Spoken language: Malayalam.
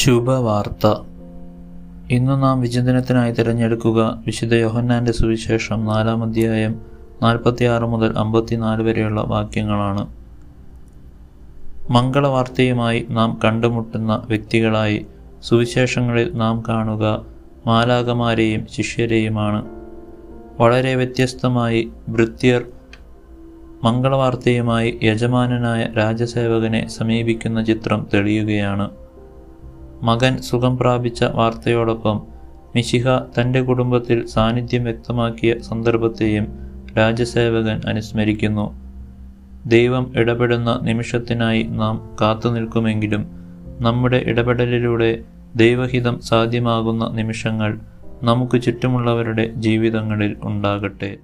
ശുഭവാർത്ത. ഇന്ന് നാം വിചിന്തനത്തിനായി തിരഞ്ഞെടുക്കുക വിശുദ്ധ യോഹന്നാന്റെ സുവിശേഷം നാലാം അധ്യായം നാൽപ്പത്തിയാറ് മുതൽ അമ്പത്തിനാല് വരെയുള്ള വാക്യങ്ങളാണ്. മംഗളവാർത്തയുമായി നാം കണ്ടുമുട്ടുന്ന വ്യക്തികളായി സുവിശേഷങ്ങളിൽ നാം കാണുക മാലാകമാരെയും ശിഷ്യരെയുമാണ്. വളരെ വ്യത്യസ്തമായി ഭൃത്യർ മംഗളവാർത്തയുമായി യജമാനനായ രാജസേവകനെ സമീപിക്കുന്ന ചിത്രം തെളിയുകയാണ്. മകൻ സുഖം പ്രാപിച്ച വാർത്തയോടൊപ്പം മിശിഹ തന്റെ കുടുംബത്തിൽ സാന്നിധ്യം വ്യക്തമാക്കിയ സന്ദർഭത്തെയും രാജസേവകൻ അനുസ്മരിക്കുന്നു. ദൈവം ഇടപെടുന്ന നിമിഷത്തിനായി നാം കാത്തുനിൽക്കുമെങ്കിലും നമ്മുടെ ഇടപെടലിലൂടെ ദൈവഹിതം സാധ്യമാകുന്ന നിമിഷങ്ങൾ നമുക്ക് ചുറ്റുമുള്ളവരുടെ ജീവിതങ്ങളിൽ ഉണ്ടാകട്ടെ.